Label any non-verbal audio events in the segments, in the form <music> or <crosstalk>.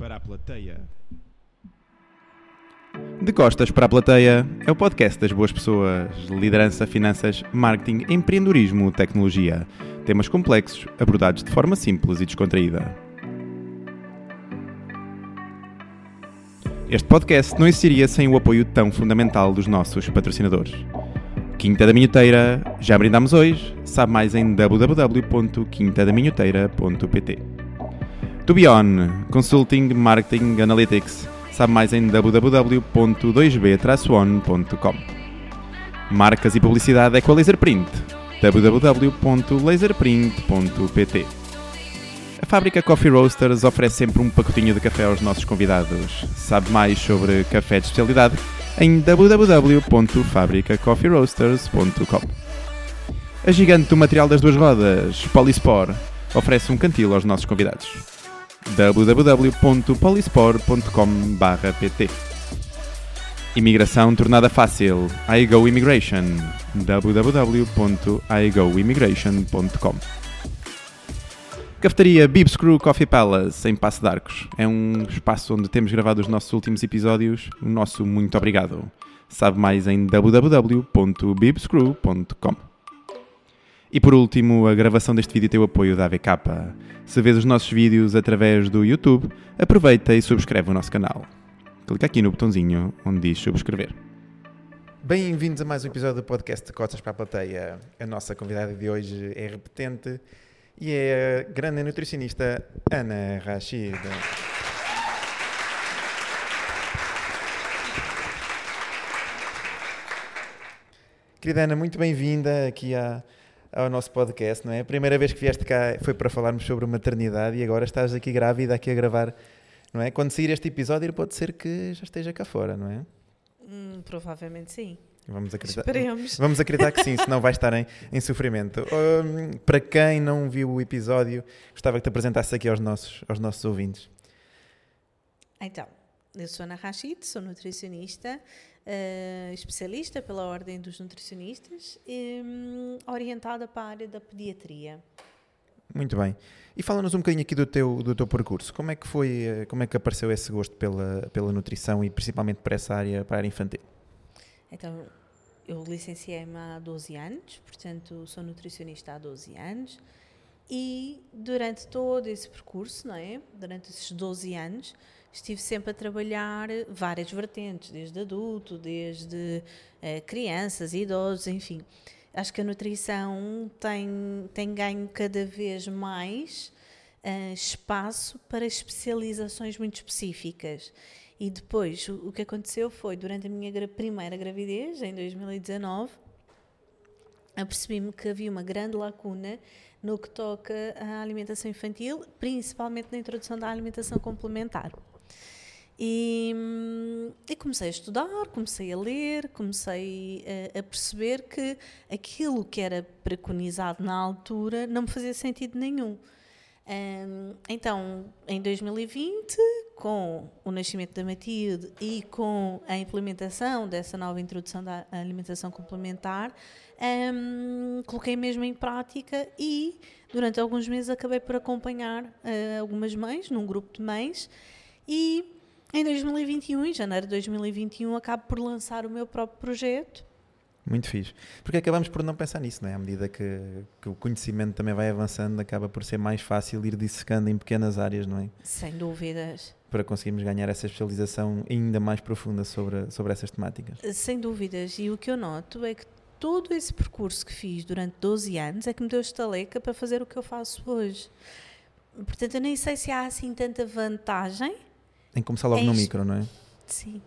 Para a plateia. De Costas para a Plateia é o podcast das boas pessoas, liderança, finanças, marketing, empreendedorismo, tecnologia. Temas complexos abordados de forma simples e descontraída. Este podcast não existiria sem o apoio tão fundamental dos nossos patrocinadores. Quinta da Minhoteira, já brindamos hoje, sabe mais em www.quintadaminhoteira.pt. To Be On, Consulting, Marketing, Analytics, sabe mais em www.2b-on.com. Marcas e publicidade Equalizer Print, www.laserprint.pt. A fábrica Coffee Roasters oferece sempre um pacotinho de café aos nossos convidados. Sabe mais sobre café de especialidade em www.fabricacoffeeroasters.com. A gigante do material das duas rodas, Polispor, oferece um cantil aos nossos convidados www.polispor.com.pt Imigração tornada fácil. iGo Immigration. www.igoimmigration.com Cafetaria Bibs Crew Coffee Palace, em Passo de Arcos. É um espaço onde temos gravado os nossos últimos episódios. O nosso muito obrigado. Sabe mais em www.bibscrew.com E por último, a gravação deste vídeo tem o apoio da AVK. Se vês os nossos vídeos através do YouTube, aproveita e subscreve o nosso canal. Clica aqui no botãozinho onde diz subscrever. Bem-vindos a mais um episódio do podcast de Cotas para a Plateia. A nossa convidada de hoje é repetente e é a grande nutricionista Ana Rachid. Querida Ana, muito bem-vinda aqui à, ao nosso podcast, não é? A primeira vez que vieste cá foi para falarmos sobre maternidade e agora estás aqui grávida, aqui a gravar, não é? Quando sair este episódio pode ser que já esteja cá fora, não é? Hum, provavelmente sim. Vamos acreditar, Esperemos. vamos acreditar que sim, senão vai estar em, em sofrimento. Hum, para quem não viu o episódio, gostava que te apresentasse aqui aos nossos, aos nossos ouvintes. Então, eu sou Ana Rachid, sou nutricionista, eh, especialista pela Ordem dos Nutricionistas, hum, orientada para a área da pediatria. Muito bem. E fala-nos um bocadinho aqui do teu, do teu percurso. Como é que foi, eh, como é que apareceu esse gosto pela, pela nutrição e principalmente para essa área, para a área infantil? Então, eu licenciei-me há 12 anos, portanto, sou nutricionista há 12 anos. E durante todo esse percurso, não é? Durante esses 12 anos, estive sempre a trabalhar várias vertentes, desde adulto, desde eh, crianças, idosos, enfim. Acho que a nutrição tem, tem ganho cada vez mais eh, espaço para especializações muito específicas. E depois, o, o que aconteceu foi, durante a minha gra- primeira gravidez, em 2019, apercebi-me que havia uma grande lacuna no que toca à alimentação infantil, principalmente na introdução da alimentação complementar. E, e comecei a estudar, comecei a ler, comecei a, a perceber que aquilo que era preconizado na altura não me fazia sentido nenhum. Hum, então, em 2020, com o nascimento da Matilde e com a implementação dessa nova introdução da alimentação complementar, hum, coloquei mesmo em prática e durante alguns meses acabei por acompanhar eh, algumas mães, num grupo de mães, e em 2021, em janeiro de 2021, acabo por lançar o meu próprio projeto. Muito fixe. Porque acabamos por não pensar nisso, não é? À medida que, que o conhecimento também vai avançando, acaba por ser mais fácil ir dissecando em pequenas áreas, não é? Sem dúvidas. Para conseguirmos ganhar essa especialização ainda mais profunda sobre, sobre essas temáticas. Sem dúvidas. E o que eu noto é que todo esse percurso que fiz durante 12 anos é que me deu estaleca para fazer o que eu faço hoje. Portanto, eu nem sei se há assim tanta vantagem. Em começar logo É no micro, não é? Sim.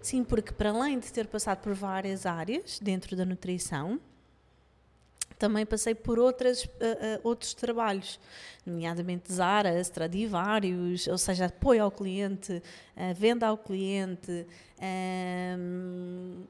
Sim, porque para além de ter passado por várias áreas dentro da nutrição, também passei por outras, ah, ah, outros trabalhos, nomeadamente Zara, Stradivarius, ou seja, apoio ao cliente, ah, venda ao cliente, ahm,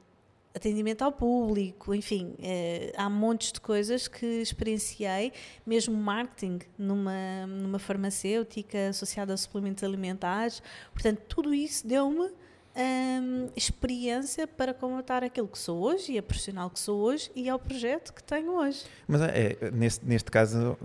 atendimento ao público, enfim, eh, há montes de coisas que experienciei, mesmo marketing numa, numa farmacêutica associada a suplementos alimentares, portanto, tudo isso deu-me hum, experiência para comentar aquilo que sou hoje e a profissional que sou hoje e ao projeto que tenho hoje. Mas é, neste, neste caso,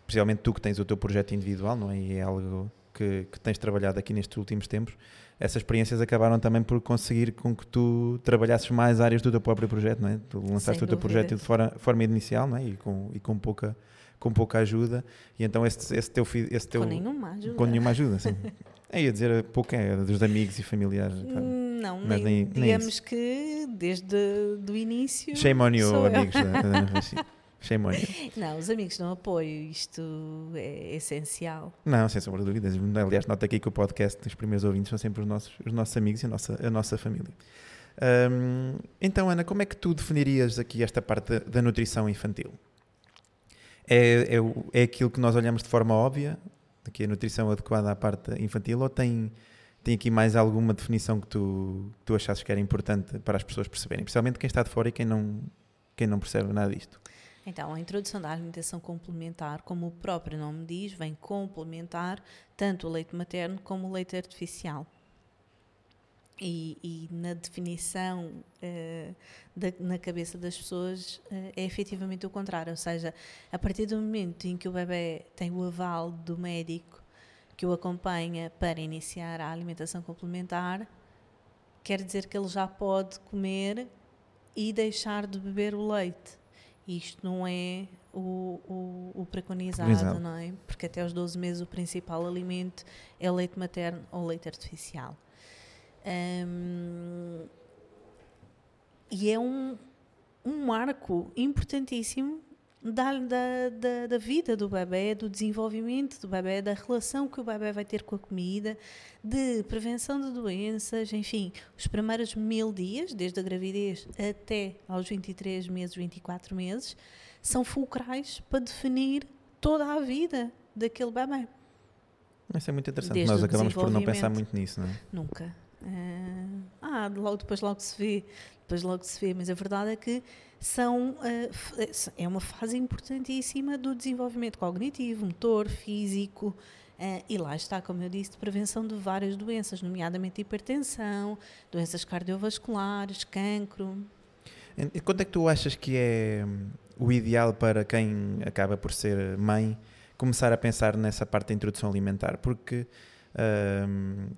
especialmente tu que tens o teu projeto individual, não é? E é algo que, que tens trabalhado aqui nestes últimos tempos, essas experiências acabaram também por conseguir com que tu trabalhasses mais áreas do teu próprio projeto, não é? Tu lançaste Sem o teu projeto de fora, forma inicial, não é? E com, e com pouca com pouca ajuda, e então esse, esse teu fi- esse teu Com nenhuma ajuda. com nenhuma ajuda, sim. <laughs> É, ia dizer pouco é dos amigos e familiares. tá? Hum, Não, Mas nem, nem- nem digamos isso. que desde o início. Shame on you, amigos da, da Rossi. Shame on you. Não, os amigos dão apoio, isto é essencial. Não, sem sombra de dúvidas. Aliás, nota aqui que o podcast, os primeiros ouvintes, são sempre os nossos, os nossos amigos e a nossa, a nossa família. Hum, então, Ana, como é que tu definirias aqui esta parte da, da nutrição infantil? É, é, é aquilo que nós olhamos de forma óbvia, aqui a nutrição adequada à parte infantil, ou tem, tem aqui mais alguma definição que tu, que tu achasses que era importante para as pessoas perceberem? Principalmente quem está de fora e quem não, quem não percebe nada disto. Então, a introdução da alimentação complementar, como o próprio nome diz, vem complementar tanto o leite materno como o leite artificial. E, e na definição eh, da- na cabeça das pessoas eh, é efetivamente o contrário, ou seja, a partir do momento em que o bebê tem o aval do médico que o acompanha para iniciar a alimentação complementar, quer dizer que ele já pode comer e deixar de beber o leite. Isto não é o, o, o preconizado, Preconizado. não é? Porque até os 12 meses o principal alimento é leite materno ou leite artificial. Hum, e é um, um marco importantíssimo da, da, da, da vida do bebê, do desenvolvimento do bebê, da relação que o bebê vai ter com a comida, de prevenção de doenças, enfim, os primeiros mil dias, desde a gravidez até aos 23 meses, 24 meses, são fulcrais para definir toda a vida daquele bebê. Isso é muito interessante. Desde Nós acabamos por não pensar muito nisso, não é? Nunca. Ah, ah, logo, depois logo se vê, depois logo se vê, mas a verdade é que são, f- é uma fase importantíssima do desenvolvimento cognitivo, motor, físico, ah, e lá está, como eu disse, de prevenção de várias doenças, nomeadamente hipertensão, doenças cardiovasculares, cancro. E quando é que tu achas que é hum, o ideal para quem acaba por ser mãe começar a pensar nessa parte da introdução alimentar? Porque,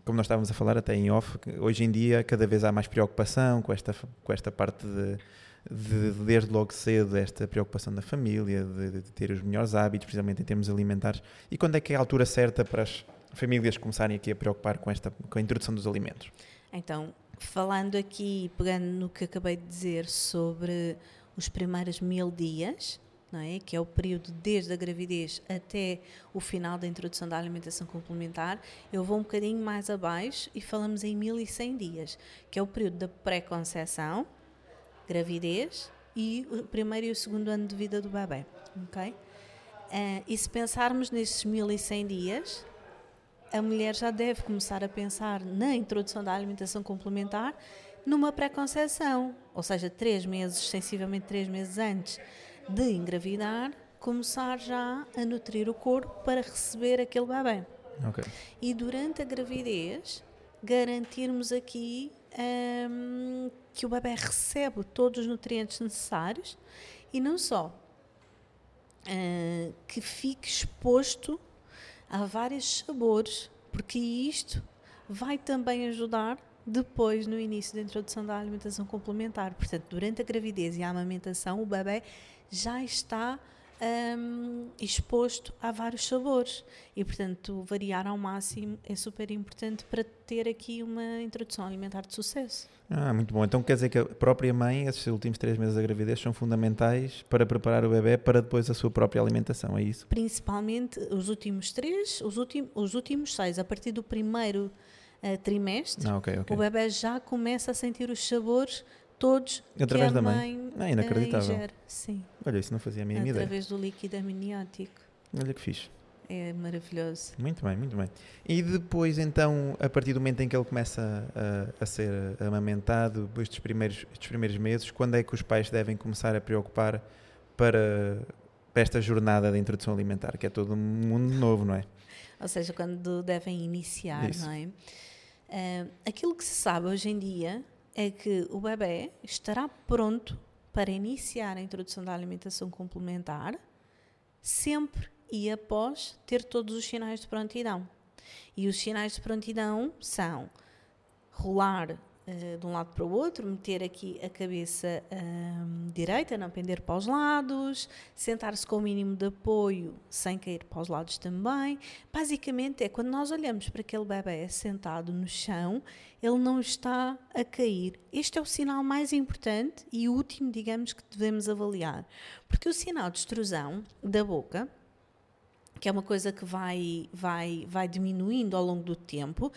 como nós estávamos a falar até em off, hoje em dia cada vez há mais preocupação com esta, com esta parte de, de, de desde logo cedo, esta preocupação da família, de, de ter os melhores hábitos, precisamente em termos alimentares. E quando é que é a altura certa para as famílias começarem aqui a preocupar com, esta, com a introdução dos alimentos? Então, falando aqui, pegando no que acabei de dizer sobre os primeiros mil dias, não é? que é o período desde a gravidez até o final da introdução da alimentação complementar, eu vou um bocadinho mais abaixo e falamos em 1100 dias, que é o período da pré-conceição, gravidez e o primeiro e o segundo ano de vida do bebê. ok? Ah, e se pensarmos nestes 1100 dias, a mulher já deve começar a pensar na introdução da alimentação complementar numa pré-conceição, ou seja, três meses, sensivelmente três meses antes de engravidar, começar já a nutrir o corpo para receber aquele bebê. Ok. E durante a gravidez, garantirmos aqui hum, que o bebê recebe todos os nutrientes necessários e não só, hum, que fique exposto a vários sabores, porque isto vai também ajudar depois no início da introdução da alimentação complementar. Portanto, durante a gravidez e a amamentação, o bebê já está hum, exposto a vários sabores e, portanto, variar ao máximo é super importante para ter aqui uma introdução alimentar de sucesso. Ah, muito bom. Então quer dizer que a própria mãe, esses últimos três meses da gravidez, são fundamentais para preparar o bebê para depois a sua própria alimentação, é isso? Principalmente os últimos três, os, últimos, os últimos seis, a partir do primeiro eh, trimestre, Ah, ok, ok. o bebê já começa a sentir os sabores todos Através que a da mãe. mãe, eh, inacreditável. ingere. Sim, Olha, isso não fazia a mínima ideia. através do líquido amniótico. Olha que fixe. É maravilhoso. Muito bem, muito bem. E depois, então, a partir do momento em que ele começa a, a ser amamentado, depois dos primeiros, estes primeiros meses, quando é que os pais devem começar a preocupar para, para esta jornada da introdução alimentar, que é todo um mundo novo, não é? Ou seja, quando devem iniciar, Isso. não é? Ah, aquilo que se sabe hoje em dia é que o bebê estará pronto para iniciar a introdução da alimentação complementar sempre e após ter todos os sinais de prontidão. E os sinais de prontidão são rolar uh, de um lado para o outro, meter aqui a cabeça uh, direita, não pender para os lados, sentar-se com o mínimo de apoio sem cair para os lados também. Basicamente é quando nós olhamos para aquele bebê sentado no chão, ele não está a cair. Este é o sinal mais importante e último, digamos, que devemos avaliar. Porque o sinal de extrusão da boca que é uma coisa que vai, vai, vai diminuindo ao longo do tempo,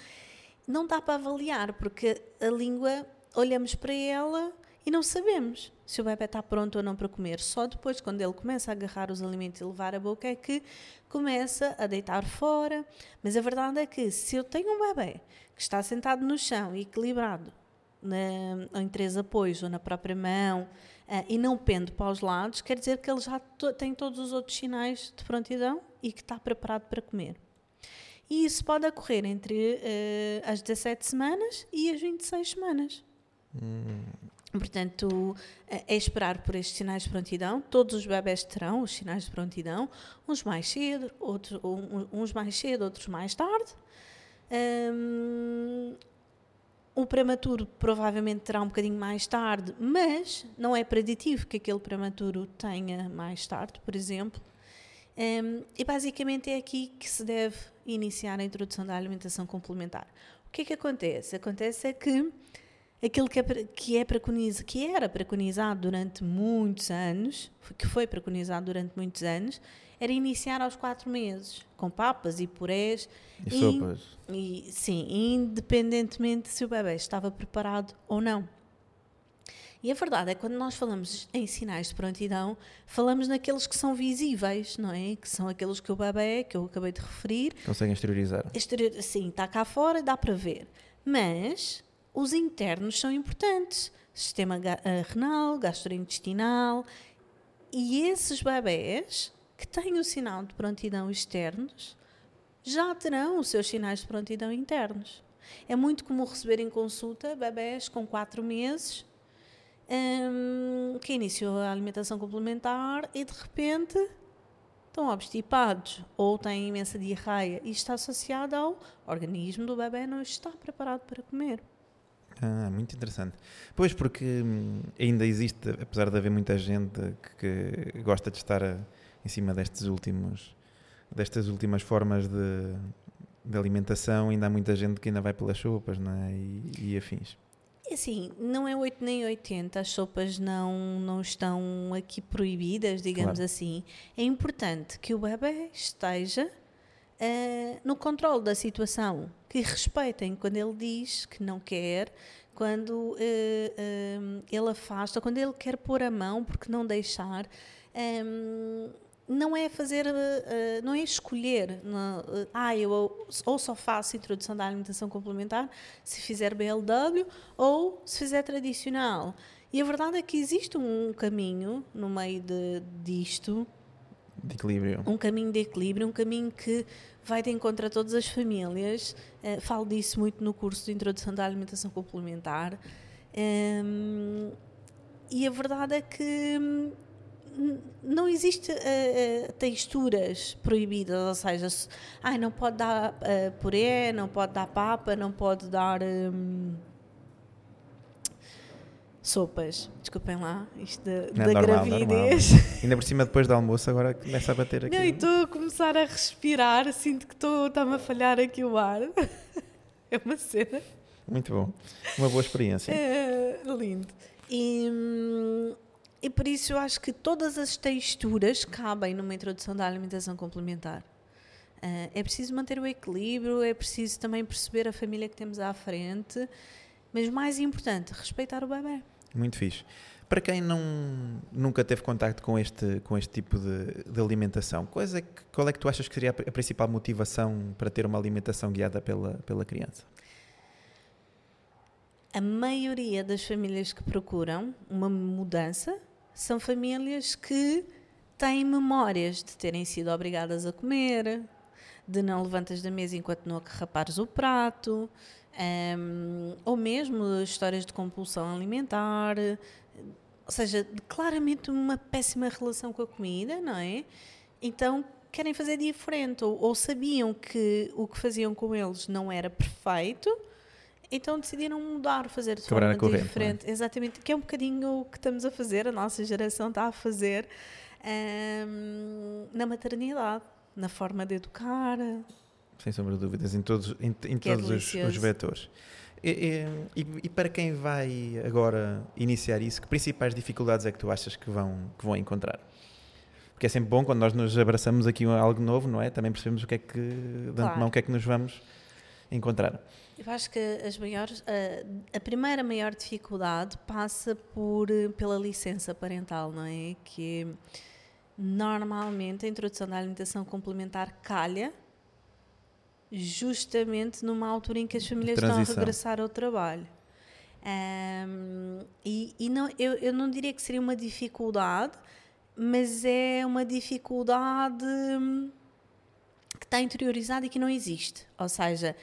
não dá para avaliar, porque a língua, olhamos para ela e não sabemos se o bebê está pronto ou não para comer. Só depois, quando ele começa a agarrar os alimentos e levar a boca, é que começa a deitar fora. Mas a verdade é que se eu tenho um bebê que está sentado no chão e equilibrado, na, em três apoios ou na própria mão, uh, e não pende para os lados, quer dizer que ele já to tem todos os outros sinais de prontidão e que está preparado para comer. E isso pode ocorrer entre uh, as 17 semanas e as 26 semanas. Hum. Portanto, eh, é esperar por estes sinais de prontidão. Todos os bebés terão os sinais de prontidão, uns mais cedo, outros, uns mais cedo, outros mais tarde. Um, o prematuro provavelmente terá um bocadinho mais tarde, mas não é preditivo que aquele prematuro tenha mais tarde, por exemplo. Um, e basicamente é aqui que se deve iniciar a introdução da alimentação complementar. O que é que acontece? Acontece é que aquilo que, é, que, é que era preconizado durante muitos anos, que foi preconizado durante muitos anos, era iniciar aos quatro meses, com papas e purés. E, e sopas. E, sim, independentemente se o bebê estava preparado ou não. E a verdade é que quando nós falamos em sinais de prontidão, falamos naqueles que são visíveis, não é? Que são aqueles que o bebê, que eu acabei de referir. Conseguem exteriorizar. Exterior, sim, está cá fora e dá para ver. Mas os internos são importantes. Sistema eh, renal, gastrointestinal. E esses bebés que têm o sinal de prontidão externos já terão os seus sinais de prontidão internos. É muito comum receber em consulta bebés com 4 meses um, que iniciou a alimentação complementar e de repente estão obstipados ou têm imensa diarreia. Isto está associado ao organismo do bebê não está preparado para comer. Ah, muito interessante. Pois, porque hum, ainda existe, apesar de haver muita gente que, que gosta de estar a, em cima destes últimos, destas últimas formas de, de alimentação, ainda há muita gente que ainda vai pelas sopas não é? e, e afins. Assim, não é 8 nem 80, as sopas não, não estão aqui proibidas, digamos claro. assim. É importante que o bebê esteja uh, no controle da situação, que respeitem quando ele diz que não quer, quando uh, uh, ele afasta, quando ele quer pôr a mão porque não deixar. Um, não é fazer, uh, não é escolher, não, uh, ah, eu ou só faço introdução da alimentação complementar se fizer BLW ou se fizer tradicional. E a verdade é que existe um caminho no meio de, disto. De equilíbrio. Um caminho de equilíbrio, um caminho que vai de encontro a todas as famílias. Falo disso muito no curso de introdução da alimentação complementar. Um, e a verdade é que não existe uh, texturas proibidas, ou seja, se, ai, não pode dar uh, puré, não pode dar papa, não pode dar um, sopas. Desculpem lá, isto de, da normal, gravidez. Normal. Ainda por cima, depois do almoço, agora começa a bater aqui. Não, e estou a começar a respirar, sinto que está-me a falhar aqui o ar. <laughs> é uma cena. Muito bom. Uma boa experiência. É, lindo. E. Hum, e por isso eu acho que todas as texturas cabem numa introdução da alimentação complementar. Uh, é preciso manter o equilíbrio, é preciso também perceber a família que temos à frente, mas mais importante, respeitar o bebê. Muito fixe. Para quem não, nunca teve contacto com este, com este tipo de, de alimentação, qual é, que, qual é que tu achas que seria a principal motivação para ter uma alimentação guiada pela, pela criança? A maioria das famílias que procuram uma mudança são famílias que têm memórias de terem sido obrigadas a comer, de não levantas da mesa enquanto não acarrapares o prato, um, ou mesmo histórias de compulsão alimentar, ou seja, claramente uma péssima relação com a comida, não é? Então querem fazer diferente ou, ou sabiam que o que faziam com eles não era perfeito, então decidiram mudar, fazer de Quebrar forma corrente, é? diferente. Exatamente, que é um bocadinho o que estamos a fazer, a nossa geração está a fazer hum, na maternidade, na forma de educar. Sem sombra de dúvidas, em todos, em, em é todos os, os delicioso. vetores. E, e- e- e para quem vai agora iniciar isso, que principais dificuldades é que tu achas que vão, que vão encontrar? Porque é sempre bom quando nós nos abraçamos aqui a algo novo, não é? Também percebemos o que é que, de Claro. antemão, o que é que nos vamos encontrar. Eu acho que as maiores, a, a primeira maior dificuldade passa por, eh, pela licença parental, não é? Que normalmente a introdução da alimentação complementar calha justamente numa altura em que as famílias estão a regressar ao trabalho. Ahm, e e não, eu, eu não diria que seria uma dificuldade, mas é uma dificuldade hum, que está interiorizada e que não existe. Ou seja,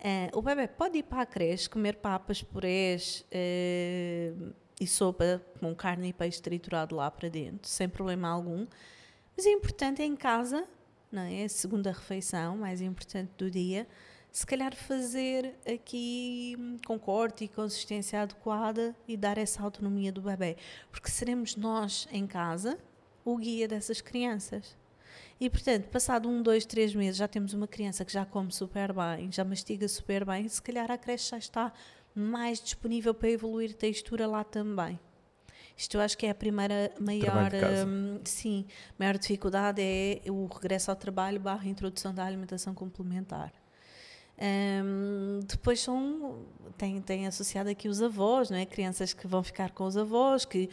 eh, o bebê pode ir para a creche, comer papas, purés eh, e sopa com carne e peixe triturado lá para dentro, sem problema algum. Mas é importante em casa, não é? A segunda refeição, mais importante do dia, se calhar fazer aqui com corte e consistência adequada e dar essa autonomia do bebê. Porque seremos nós em casa o guia dessas crianças. E, portanto, passado um, dois, três meses, já temos uma criança que já come super bem, já mastiga super bem, e se calhar a creche já está mais disponível para evoluir textura lá também. Isto eu acho que é a primeira maior, hum, sim, maior dificuldade é o regresso ao trabalho barra introdução da alimentação complementar. Hum, depois são, tem, tem associado aqui os avós, não é? crianças que vão ficar com os avós, que,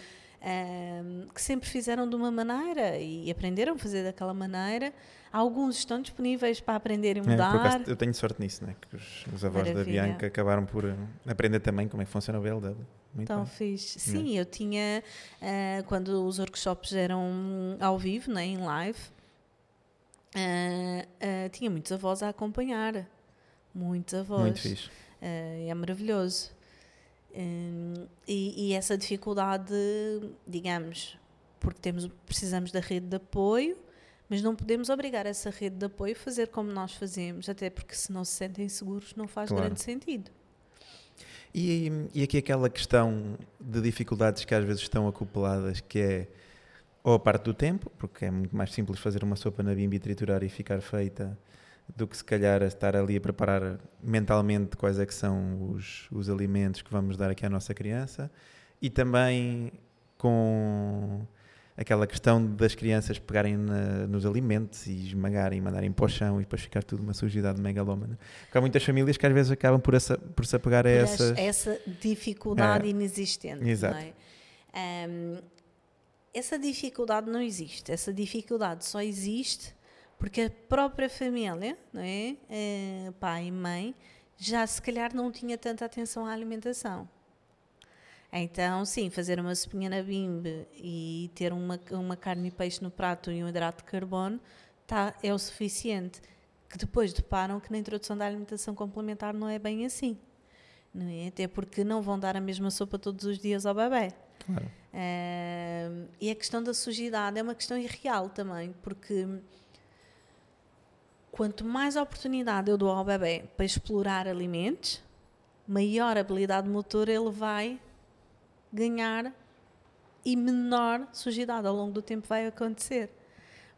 hum, que sempre fizeram de uma maneira e aprenderam a fazer daquela maneira. Alguns estão disponíveis para aprender e É, mudar. acaso, eu tenho sorte nisso, né? que os, os avós Maravilha. da Bianca acabaram por eh, aprender também como é que funciona o BLW. Muito Tão bem. fixe. Sim, eu tinha, ah, quando os workshops eram ao vivo, né, em live, ah, ah, tinha muitos avós a acompanhar. Muitos avós. Muito fixe. É maravilhoso. Hum, e, e essa dificuldade, digamos, porque temos, precisamos da rede de apoio, mas não podemos obrigar essa rede de apoio a fazer como nós fazemos, até porque se não se sentem seguros não faz Claro. grande sentido. E, e aqui aquela questão de dificuldades que às vezes estão acopladas, que é ou a parte do tempo, porque é muito mais simples fazer uma sopa na bimbi, triturar e ficar feita, do que se calhar estar ali a preparar mentalmente quais é que são os, os alimentos que vamos dar aqui à nossa criança. E também com aquela questão das crianças pegarem na- nos alimentos e esmagarem, mandarem para o chão e depois ficar tudo uma sujidade megalómana. Porque há muitas famílias que às vezes acabam por, essa, por se apegar a essa- essa dificuldade É. inexistente. Exato. Não é? Ahm, essa dificuldade não existe. Essa dificuldade só existe porque a própria família, não é? Eh, pai e mãe, já se calhar não tinha tanta atenção à alimentação. Então, sim, fazer uma sopinha na bimbe e ter uma, uma carne e peixe no prato e um hidrato de carbono tá, é o suficiente. Que depois deparam que na introdução da alimentação complementar não é bem assim. Não é? Até porque não vão dar a mesma sopa todos os dias ao bebê. Claro. Ahm, e a questão da sujidade é uma questão irreal também, porque quanto mais oportunidade eu dou ao bebê para explorar alimentos, maior habilidade motora ele vai ganhar e menor sujidade ao longo do tempo vai acontecer.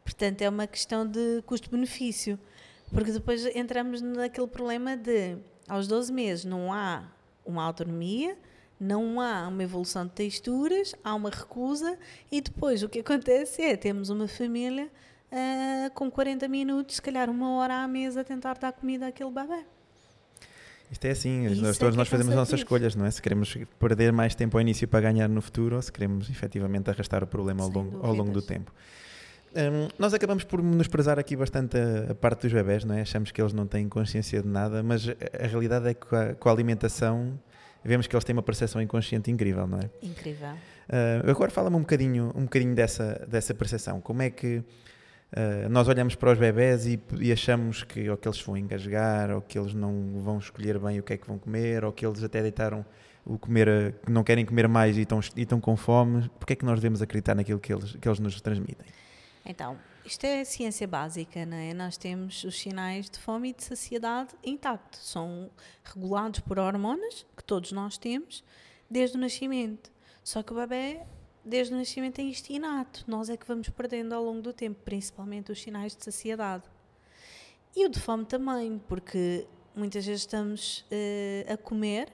Portanto, é uma questão de custo-benefício, porque depois entramos naquele problema de aos 12 meses não há uma autonomia, não há uma evolução de texturas, há uma recusa e depois o que acontece é temos uma família ah, com 40 minutos, se calhar uma hora à mesa a tentar dar comida àquele bebê. Isto é assim, Isso nós, é todos é nós fazemos as nossas escolhas, não é? Se queremos perder mais tempo ao início para ganhar no futuro ou se queremos efetivamente arrastar o problema ao longo, ao longo do tempo. Hum, nós acabamos por nos prezar aqui bastante a, a parte dos bebés, não é? Achamos que eles não têm consciência de nada, mas a, a realidade é que com a, com a alimentação vemos que eles têm uma percepção inconsciente incrível, não é? Incrível. Uh, agora fala-me um bocadinho, um bocadinho dessa, dessa percepção. Como é que uh, nós olhamos para os bebés e, e achamos que ou que eles vão engasgar, ou que eles não vão escolher bem o que é que vão comer, ou que eles até deitaram o comer, que não querem comer mais e estão, e estão com fome. Porquê é que nós devemos acreditar naquilo que eles, que eles nos transmitem? Então, isto é ciência básica, não é? Nós temos os sinais de fome e de saciedade intactos. São regulados por hormonas que todos nós temos desde o nascimento. Só que o bebê, desde o nascimento, tem isto inato. Nós é que vamos perdendo ao longo do tempo, principalmente os sinais de saciedade. E o de fome também, porque muitas vezes estamos uh, a comer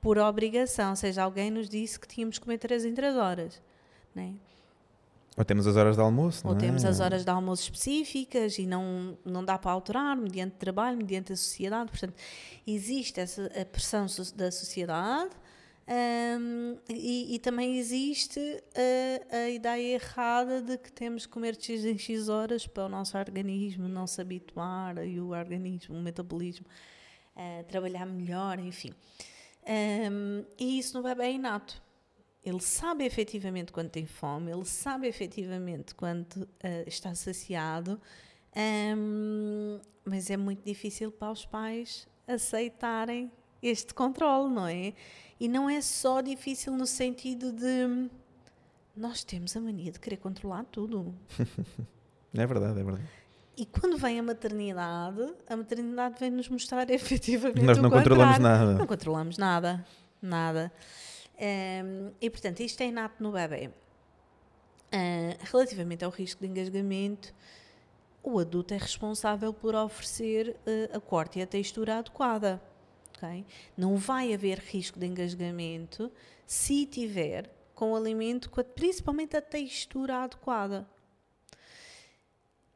por obrigação, ou seja, alguém nos disse que tínhamos que comer 3 em 3 horas. Não é? Ou temos as horas de almoço, Ou não é? temos as horas de almoço específicas e não, não dá para alterar mediante trabalho, mediante a sociedade. Portanto, existe essa a pressão da sociedade hum, e, e também existe a, a ideia errada de que temos que comer de X em X horas para o nosso organismo não se habituar e o organismo, o metabolismo, a trabalhar melhor, enfim. Hum, e isso no bebê é inato. Ele sabe efetivamente quando tem fome, ele sabe efetivamente quando eh, está saciado, hum, mas é muito difícil para os pais aceitarem este controle, não é? E não é só difícil no sentido de nós temos a mania de querer controlar tudo. <laughs> É verdade, é verdade. E quando vem a maternidade, a maternidade vem nos mostrar <laughs> efetivamente Nós o não controlamos nada. Não controlamos nada, nada. Ehm, e portanto, isto é inato no bebê. Ah, relativamente ao risco de engasgamento, o adulto é responsável por oferecer eh, a corte e a textura adequada. Ok? Não vai haver risco de engasgamento se tiver com o alimento, com principalmente a textura adequada.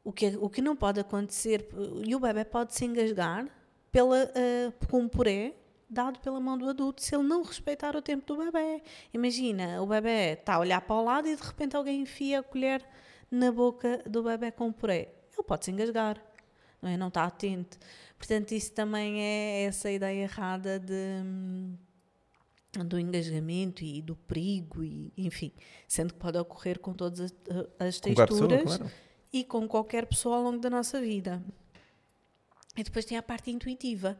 O que, o que não pode acontecer, e o bebê pode se engasgar pela, eh, com um puré dado pela mão do adulto se ele não respeitar o tempo do bebê. Imagina, o bebê está a olhar para o lado e de repente alguém enfia a colher na boca do bebê com puré. Ele pode se engasgar, não é? Não está atento. Portanto, isso também é essa ideia errada de, hum, do engasgamento e do perigo, e, enfim, sendo que pode ocorrer com todas as, qualquer texturas pessoa, claro. e com qualquer pessoa ao longo da nossa vida. E depois tem a parte intuitiva,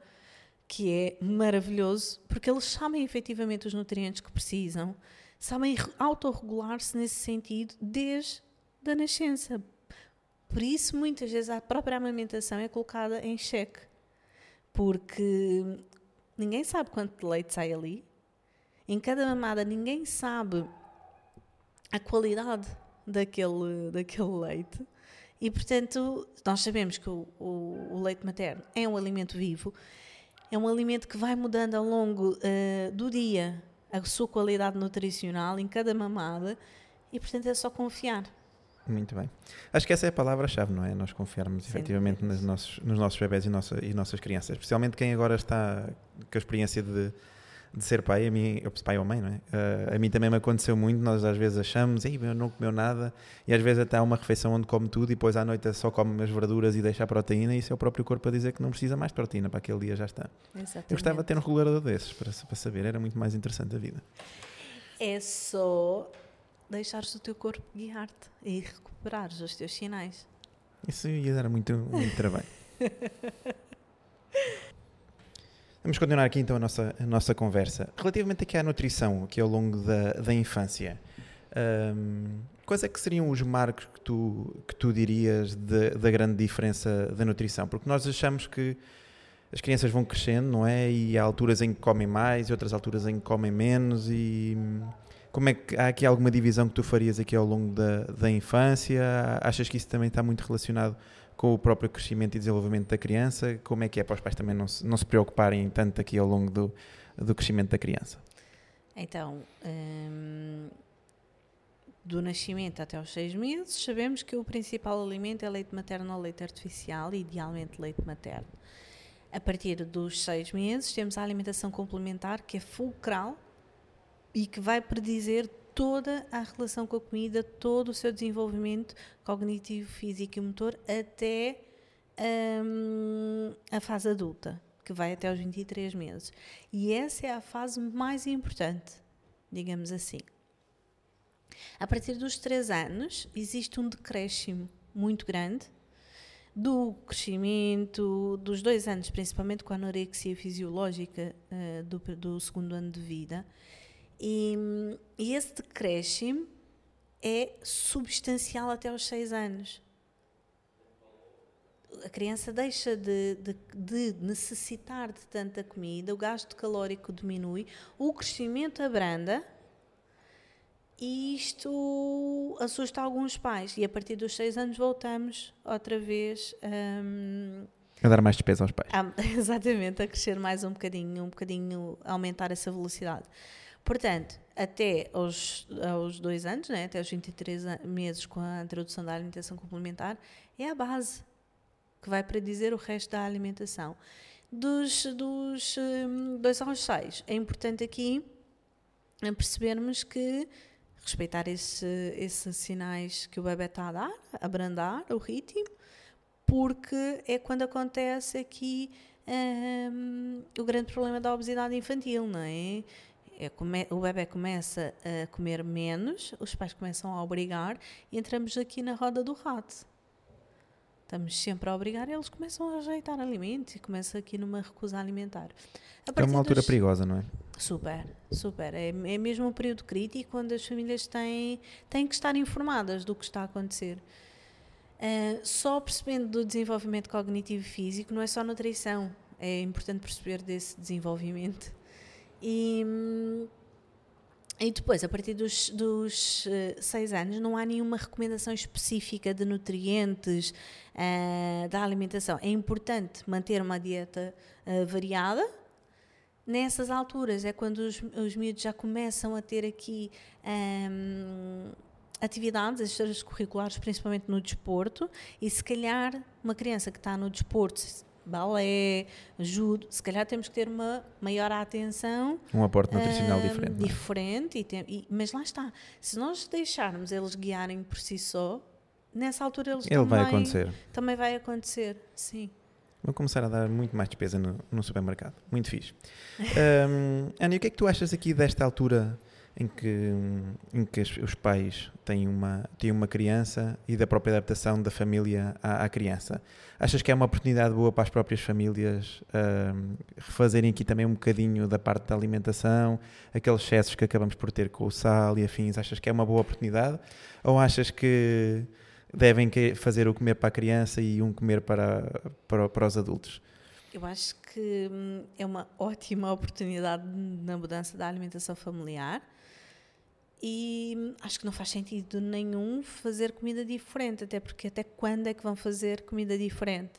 que é maravilhoso, porque eles sabem efetivamente os nutrientes que precisam, sabem re- autorregular-se nesse sentido desde a nascença. Por isso, muitas vezes, a própria amamentação é colocada em xeque, porque ninguém sabe quanto de leite sai ali, em cada mamada ninguém sabe a qualidade daquele, daquele leite. E, portanto, nós sabemos que o, o- o leite materno é um alimento vivo, é um alimento que vai mudando ao longo eh, do dia a sua qualidade nutricional em cada mamada e, portanto, é só confiar. Muito bem. Acho que essa é a palavra-chave, não é? Nós confiarmos Sem efetivamente nos nossos, nos nossos bebés e, nossa, e nossas crianças. Especialmente quem agora está com a experiência de, de ser pai, a mim, eu pai ou mãe, não é? Ah, a mim também me aconteceu muito, nós às vezes achamos, ei, eu não comeu nada, e às vezes até há uma refeição onde come tudo e depois à noite só come as verduras e deixa a proteína, e isso é o próprio corpo a dizer que não precisa mais de proteína para aquele dia já está. Exatamente. Eu gostava de ter um regulador desses para, para saber, era muito mais interessante a vida. É só deixares o teu corpo guiar-te e recuperares os teus sinais. Isso ia dar muito, muito trabalho. <laughs> Vamos continuar aqui então a nossa, a nossa conversa. Relativamente aqui à nutrição, aqui ao longo da, da infância, hum, quais é que seriam os marcos que tu, que tu dirias de- da grande diferença da nutrição? Porque nós achamos que as crianças vão crescendo, não é? E há alturas em que comem mais e outras alturas em que comem menos e... Como é que há aqui alguma divisão que tu farias aqui ao longo da, da infância? Achas que isso também está muito relacionado com o próprio crescimento e desenvolvimento da criança? Como é que é para os pais também não se, não se preocuparem tanto aqui ao longo do, do crescimento da criança? Então, hum, do nascimento até aos seis meses, sabemos que o principal alimento é leite materno ou leite artificial, idealmente leite materno. A partir dos seis meses, temos a alimentação complementar, que é fulcral e que vai predizer toda a relação com a comida, todo o seu desenvolvimento cognitivo, físico e motor, até hum, a fase adulta, que vai até aos 23 meses. E essa é a fase mais importante, digamos assim. A partir dos 3 anos, existe um decréscimo muito grande do crescimento, dos dois anos, principalmente com a anorexia fisiológica eh, do, do segundo ano de vida. E, e esse decréscimo é substancial até aos 6 anos. a criança deixa de, de, de, necessitar de tanta comida, o gasto calórico diminui, o crescimento abranda e isto assusta alguns pais. E a partir dos seis anos voltamos outra vez um, a dar mais despesa aos pais. A, <laughs> exatamente, a crescer mais um bocadinho, um bocadinho, a aumentar essa velocidade. Portanto, até aos, aos dois anos, né, até aos 23 meses com a introdução da alimentação complementar, é a base que vai para dizer o resto da alimentação. Dos, dos um, dois aos seis, é importante aqui percebermos que respeitar esse, esses sinais que o bebê está a dar, abrandar o ritmo, porque é quando acontece aqui um, o grande problema da obesidade infantil, não é? É come, o bebê começa a comer menos, os pais começam a obrigar e entramos aqui na roda do rato. Estamos sempre a obrigar, eles começam a rejeitar alimentos e começa aqui numa recusa alimentar. É uma altura dos... perigosa, não é? Super, super. É, é mesmo um período crítico onde as famílias têm, têm que estar informadas do que está a acontecer. Uh, só percebendo do desenvolvimento cognitivo e físico, não é só nutrição, é importante perceber desse desenvolvimento. E, e depois, a partir dos, dos uh, seis anos, não há nenhuma recomendação específica de nutrientes uh, da alimentação. É importante manter uma dieta variada, nessas alturas é quando os, os miúdos já começam a ter aqui um, atividades extracurriculares, principalmente no desporto, e se calhar uma criança que está no desporto, balé, judo, se calhar temos que ter uma maior atenção. Um aporte nutricional uh, diferente. É? Diferente, e tem, e, mas lá está. Se nós deixarmos eles guiarem por si só, nessa altura eles Ele também, vai acontecer. Também vai acontecer, sim. Vão começar a dar muito mais despesa no, no supermercado. Muito fixe. <laughs> um, Ana, e o que é que tu achas aqui desta altura em que, em que os pais têm uma, têm uma criança e da própria adaptação da família à, à criança. Achas que é uma oportunidade boa para as próprias famílias uh, refazerem aqui também um bocadinho da parte da alimentação, aqueles excessos que acabamos por ter com o sal e afins? Achas que é uma boa oportunidade? Ou achas que devem fazer o comer para a criança e um comer para, para, para os adultos? Eu acho que hum, é uma <laughs> ótima oportunidade na mudança da alimentação familiar e acho que não faz sentido nenhum fazer comida diferente, até porque até quando é que vão fazer comida diferente?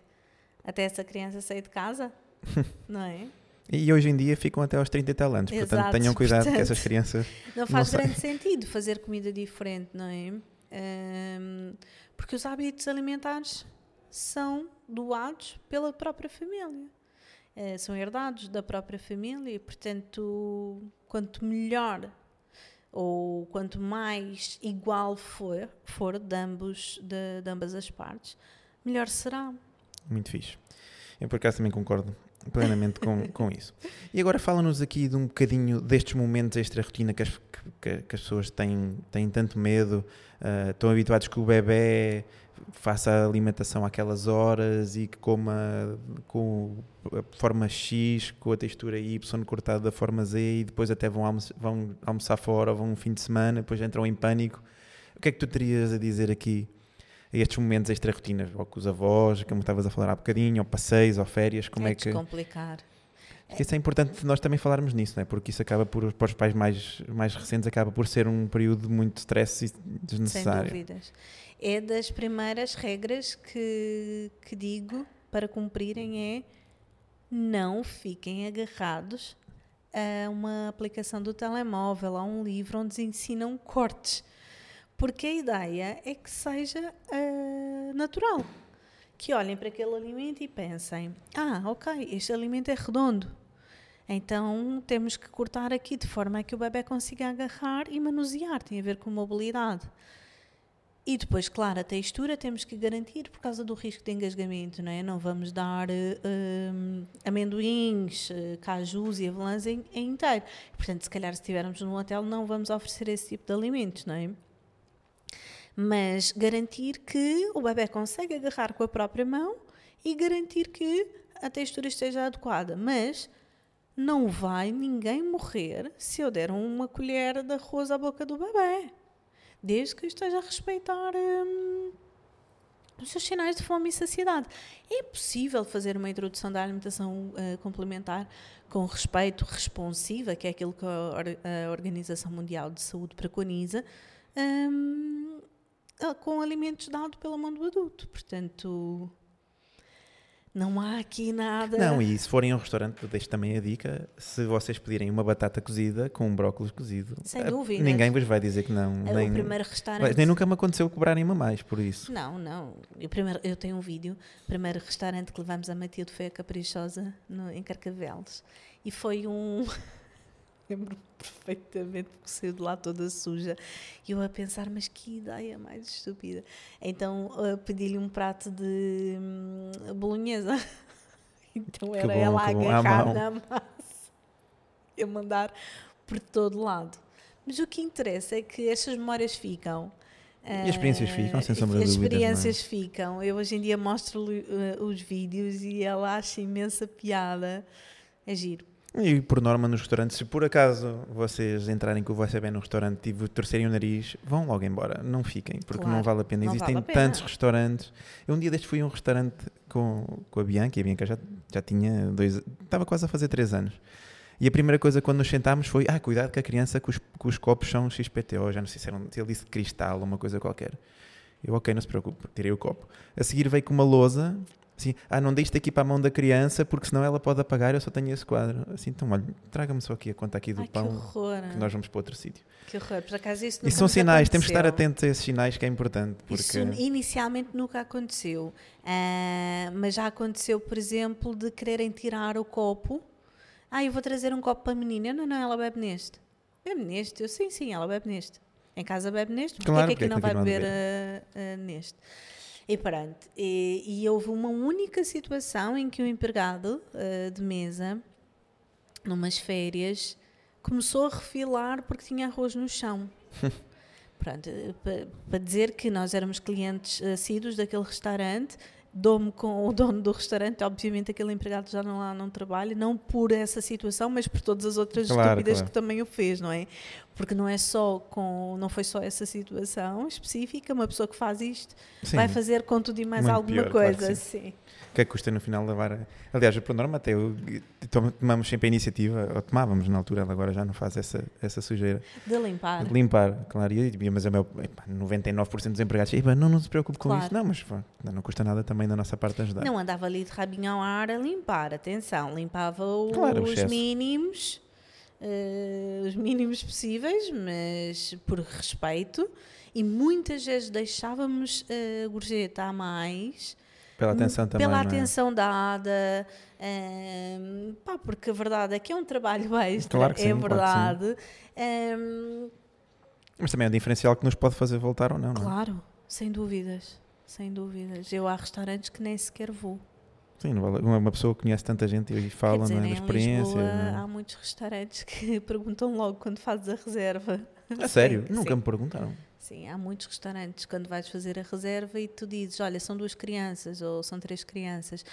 Até essa criança sair de casa? <laughs> não é? E hoje em dia ficam até aos 30 e tal anos, Exato, portanto tenham cuidado portanto, que essas crianças. <laughs> Não faz não grande sentido fazer comida diferente, não é? Um, porque os hábitos alimentares são doados pela própria família. Uh, são herdados da própria família e, portanto, quanto melhor ou quanto mais igual for, for de, ambos, de, de ambas as partes, melhor será. Muito fixe. Eu por acaso também concordo plenamente com, <laughs> com isso. E agora fala-nos aqui de um bocadinho destes momentos extra-rotina que as, que, que, as pessoas têm, têm tanto medo, uh, estão habituados que o bebê faça a alimentação àquelas horas e que coma com a forma X, com a textura Y cortada da forma Z e depois até vão, almoçar, vão almoçar fora ou vão um fim de semana, depois entram em pânico. O que é que tu terias a dizer aqui a estes momentos extra-rotinas? Ou com os avós, como estavas a falar há bocadinho, ou passeios, ou férias, como é, é que... complicar. Isso é importante nós também falarmos nisso, não é? porque isso acaba por, para os pais mais, mais recentes, acaba por ser um período de muito stress desnecessário. Sem dúvidas é das primeiras regras que, que digo para cumprirem é não fiquem agarrados a uma aplicação do telemóvel, a um livro onde ensinam cortes. Porque a ideia é que seja uh, natural. Que olhem para aquele alimento e pensem: ah, ok, este alimento é redondo. Então temos que cortar aqui de forma a que o bebê consiga agarrar e manusear. Tem a ver com mobilidade. E depois, claro, a textura temos que garantir por causa do risco de engasgamento, não é? Não vamos dar uh, amendoins, uh, cajus e avelãs em, em, inteiro. Portanto, se calhar se estivermos num hotel não vamos oferecer esse tipo de alimentos, não é? Mas garantir que o bebê consegue agarrar com a própria mão e garantir que a textura esteja adequada. Mas não vai ninguém morrer se eu der uma colher de arroz à boca do bebê desde que esteja a respeitar hum, os seus sinais de fome e saciedade. É possível fazer uma introdução da alimentação uh, complementar com respeito, responsiva, que é aquilo que a, a Organização Mundial de Saúde preconiza, um, com alimentos dados pela mão do adulto. Portanto, não há aqui nada. Não, e se forem a um restaurante, deixo também a dica: se vocês pedirem uma batata cozida com um brócolis cozido, Sem dúvida. ninguém vos vai dizer que não. É nem, o primeiro restaurante. Nem nunca me aconteceu cobrarem-me mais por isso. Não, não. Eu, primeiro, eu tenho um vídeo, o primeiro restaurante que levamos a Matilde foi a Caprichosa, no, em Carcavelos. E foi um. <laughs> lembro perfeitamente porque saiu de lá toda suja. E eu a pensar, mas que ideia mais estúpida. Então pedi-lhe um prato de hum, bolonhesa. <laughs> Então era bom, ela a agarrar na massa e a mandar por todo lado. Mas o que interessa é que estas memórias ficam. E as experiências ficam, sem sombra de dúvidas. As experiências é? ficam. Eu hoje em dia mostro-lhe uh, os vídeos e ela acha imensa piada. É giro. E por norma nos restaurantes, se por acaso vocês entrarem com o vosso bem no restaurante e torcerem o nariz, vão logo embora, não fiquem, porque claro, não vale a pena. Existem vale a pena. tantos restaurantes. Eu um dia deste fui a um restaurante com, com a Bianca, e a Bianca já, já tinha dois, estava quase a fazer três anos. E a primeira coisa quando nos sentámos foi: ah, cuidado com a criança, que os, que os copos são XPTO, já não sei se, eram, se ele disse cristal ou uma coisa qualquer. Eu, ok, não se preocupe, tirei o copo. A seguir veio com uma lousa Assim, ah, não deixe aqui para a mão da criança porque senão ela pode apagar, eu só tenho esse quadro. Assim, então, olha, traga-me só aqui a conta aqui do Ai, pão. Que horror. Que nós vamos para outro sítio. Que horror, por acaso isso E são sinais, aconteceu. temos que estar atentos a esses sinais que é importante. Porque... Isso inicialmente nunca aconteceu. Uh, mas já aconteceu, por exemplo, de quererem tirar o copo. Ah, eu vou trazer um copo para a menina. Não, não, ela bebe neste. Bebe neste? Eu, sim, sim, ela bebe neste. Em casa bebe neste, porque claro, é que aqui não vai beber uh, uh, neste? E pronto, e, e, houve uma única situação em que o empregado uh, de mesa, numas férias, começou a refilar porque tinha arroz no chão. <laughs> pronto, eh, para dizer que nós éramos clientes assíduos daquele restaurante, dou-me com o dono do restaurante, obviamente aquele empregado já não lá não trabalha, não por essa situação, mas por todas as outras claro, estúpidas claro. que também o fez, não é? porque não é só com não foi só essa situação específica uma pessoa que faz isto sim. vai fazer com tudo e mais Muito alguma pior, coisa claro sim. o que é que custa no final levar aliás por norma até eu, tomamos sempre a iniciativa ou tomávamos na altura ela agora já não faz essa essa sujeira de limpar de limpar claro e, mas é meu, 99% dos empregados não não se preocupe com claro. isso não mas não custa nada também da nossa parte ajudar não andava ali de rabinho ao ar a limpar atenção limpava claro, os mínimos uh, os mínimos possíveis, mas por respeito, e muitas vezes deixávamos a gorjeta a mais. Pela atenção também. Pela é? atenção dada, um, pá, porque a verdade é que é um trabalho <laughs> extra, claro é sim, verdade. Claro um, mas também é um diferencial que nos pode fazer voltar ou não, claro, não é? Claro, sem dúvidas, sem dúvidas. Eu há restaurantes que nem sequer vou. Sim, uma pessoa que conhece tanta gente e fala dizer, não é, da experiência. Lisboa, é? Há muitos restaurantes que <laughs> perguntam logo quando fazes a reserva. A sério? Sim, Nunca sim. me perguntaram. Sim, há muitos restaurantes quando vais fazer a reserva e tu dizes: Olha, são duas crianças ou são três crianças.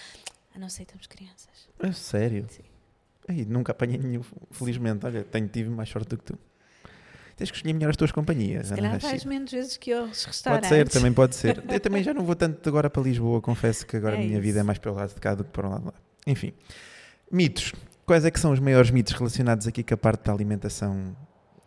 Ah, não aceitamos crianças. A sério? Sim. Aí, nunca apanhei nenhum, felizmente. Olha, tenho, tive mais sorte do que tu tens que escolher melhor as tuas companhias. Se calhar vais menos vezes que os restaurantes. Pode ser, também pode ser. <laughs> Eu também já não vou tanto agora para Lisboa, confesso que agora é a minha isso. vida é mais para o lado de cá do que para o lado de lá. Enfim, mitos. Quais é que são os maiores mitos relacionados aqui com a parte da alimentação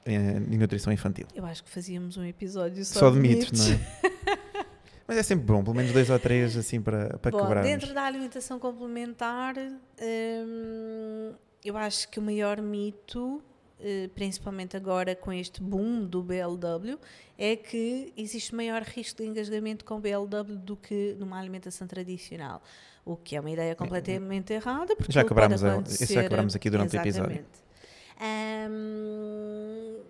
eh, e nutrição infantil? Eu acho que fazíamos um episódio só, só de, mitos, mitos. não é? <laughs> Mas é sempre bom, pelo menos dois ou três assim para, para bom, quebrarmos. Dentro da alimentação complementar, hum, eu acho que o maior mito principalmente agora com este boom do BLW, é que existe maior risco de engasgamento com BLW do que numa alimentação tradicional. O que é uma ideia completamente errada. Porque já quebramos, isso já quebramos aqui durante exatamente. o episódio. Um,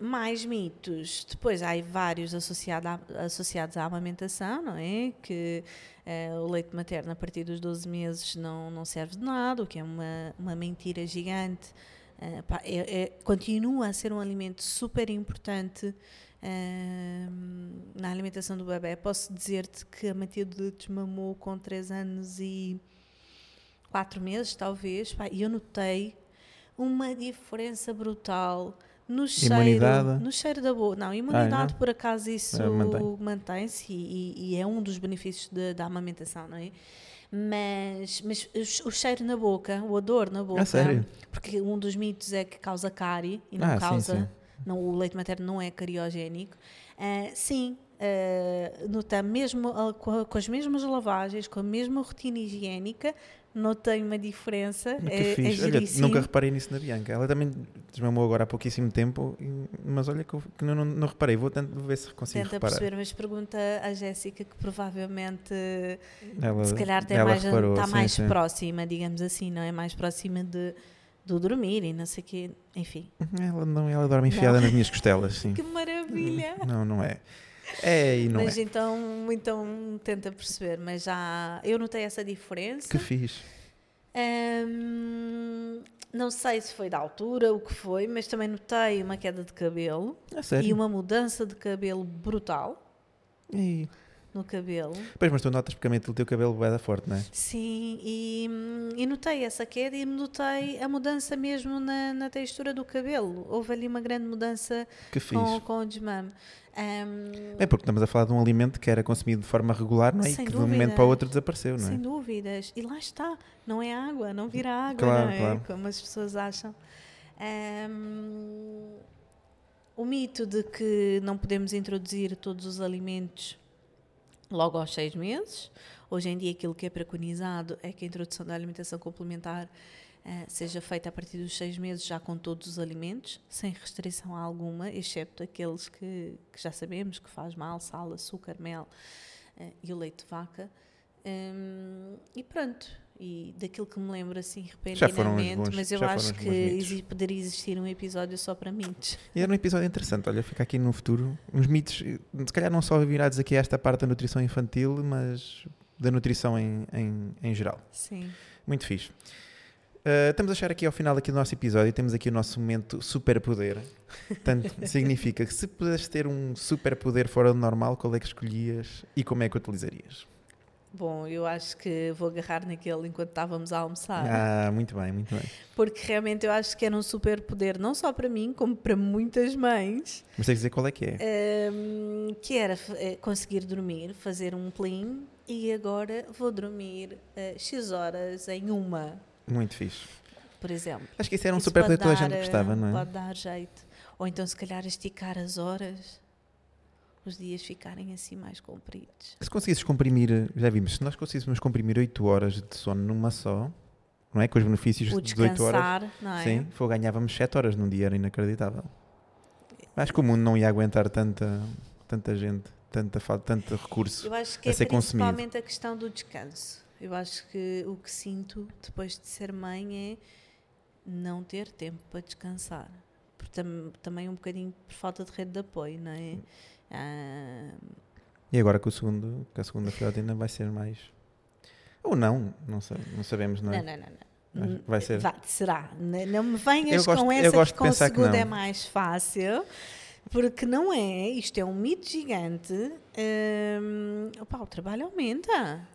mais mitos. Depois há vários associado a, associados à amamentação, não é? Que uh, o leite materno a partir dos 12 meses não, não serve de nada, o que é uma, uma mentira gigante. Uh, pá, é, é, continua a ser um alimento super importante uh, na alimentação do bebê. Posso dizer-te que a Matilde desmamou com 3 anos e 4 meses, talvez, pá, e eu notei uma diferença brutal No cheiro, no cheiro da boca. Não, imunidade, não? por acaso, isso Ah, mantém. mantém-se e, e- e é um dos benefícios de- da amamentação, não é? Mas, mas o che- o cheiro na boca, o odor na boca. sério? Porque um dos mitos é que causa cárie e não Ah, sim, causa. sim. Não, o leite materno não é cariogénico. Ah, sim, ah, nota mesmo ah, com, com as mesmas lavagens, com a mesma rotina higiênica, notei uma diferença. Que é, é fixe. Olha, giríssimo. nunca reparei nisso na Bianca. Ela também desmamou agora há pouquíssimo tempo, mas olha que, eu, que não, não, não reparei. Vou tentar ver se consigo Tenta reparar. perceber, mas pergunta à Jéssica que provavelmente Ela, se calhar tem mais, reparou, está sim, mais sim. próxima, digamos assim, não é? Mais próxima de, do dormir e não sei o quê. Enfim. Ela, não, ela dorme enfiada nas minhas costelas, sim. <laughs> Que maravilha! Não, não é. É e não mas é. então, então tenta perceber, mas já eu notei essa diferença. Que fixe. Hum, não sei se foi da altura, o que foi, mas também notei uma queda de cabelo É e uma mudança de cabelo brutal E- no cabelo. Pois, mas tu notas porque o teu cabelo é da forte, não é? Sim, e, e notei essa queda e notei a mudança mesmo na, na textura do cabelo. Houve ali uma grande mudança Que com, com o desmame. Hum, É porque estamos a falar de um alimento que era consumido de forma regular, não é? E que de um momento para o outro desapareceu, não é? Sem dúvidas. E lá está. Não é água, não vira água, Claro, não é? claro. Como as pessoas acham. Hum, o mito de que não podemos introduzir todos os alimentos logo aos seis meses. Hoje em dia, aquilo que é preconizado é que a introdução da alimentação complementar seja feita a partir dos seis meses, já com todos os alimentos, sem restrição alguma, exceto aqueles que, que já sabemos que faz mal, sal, açúcar, mel eh, e o leite de vaca. Hum, e pronto. E daquilo que me lembro assim repentinamente, mas eu acho que poderia existir um episódio só para mitos. E era um episódio interessante, olha, fica aqui no futuro. Uns mitos, eh, se calhar não só virados aqui a esta parte da nutrição infantil, mas da nutrição em, em, em geral. Sim. Muito fixe. Uh, estamos a chegar aqui ao final aqui do nosso episódio e temos aqui o nosso momento superpoder. Portanto, <laughs> significa que se pudesses ter um superpoder fora do normal, qual é que escolhias e como é que o utilizarias? Bom, eu acho que vou agarrar naquele enquanto estávamos a almoçar. Ah, muito bem, muito bem. Porque realmente eu acho que era um super poder, não só para mim, como para muitas mães, Mas tens de dizer qual é que é. hum, que era eh, conseguir dormir, fazer um plim e agora vou dormir eh, X horas em uma, Muito fixe. por exemplo. Acho que isso era um Isso superpoder que pode toda a gente gostava, não é? Pode dar jeito. Ou então, se calhar, esticar as horas, os dias ficarem assim mais compridos. Se conseguisses comprimir, já vimos, se nós conseguíssemos comprimir 8 horas de sono numa só, não é? Com os benefícios de 18 horas. não é? Sim, foi, ganhávamos 7 horas num dia, era inacreditável. Acho que o mundo não ia aguentar tanta, tanta gente, tanta, tanto recurso. Eu acho que a é ser consumido. principalmente a questão do descanso. Eu acho que o que sinto depois de ser mãe é não ter tempo para descansar. Por tam- também um bocadinho por falta de rede de apoio, não é? Ah, E agora com o segundo, com a segunda filhota ainda vai ser mais. Ou não, não, não sabemos, não é? não, não, não, não. Mas vai ser. Vá, será? Não me venhas gosto- com essa que com o que segundo é mais fácil, porque não é. Isto é um mito gigante. Hum, opá, o trabalho aumenta.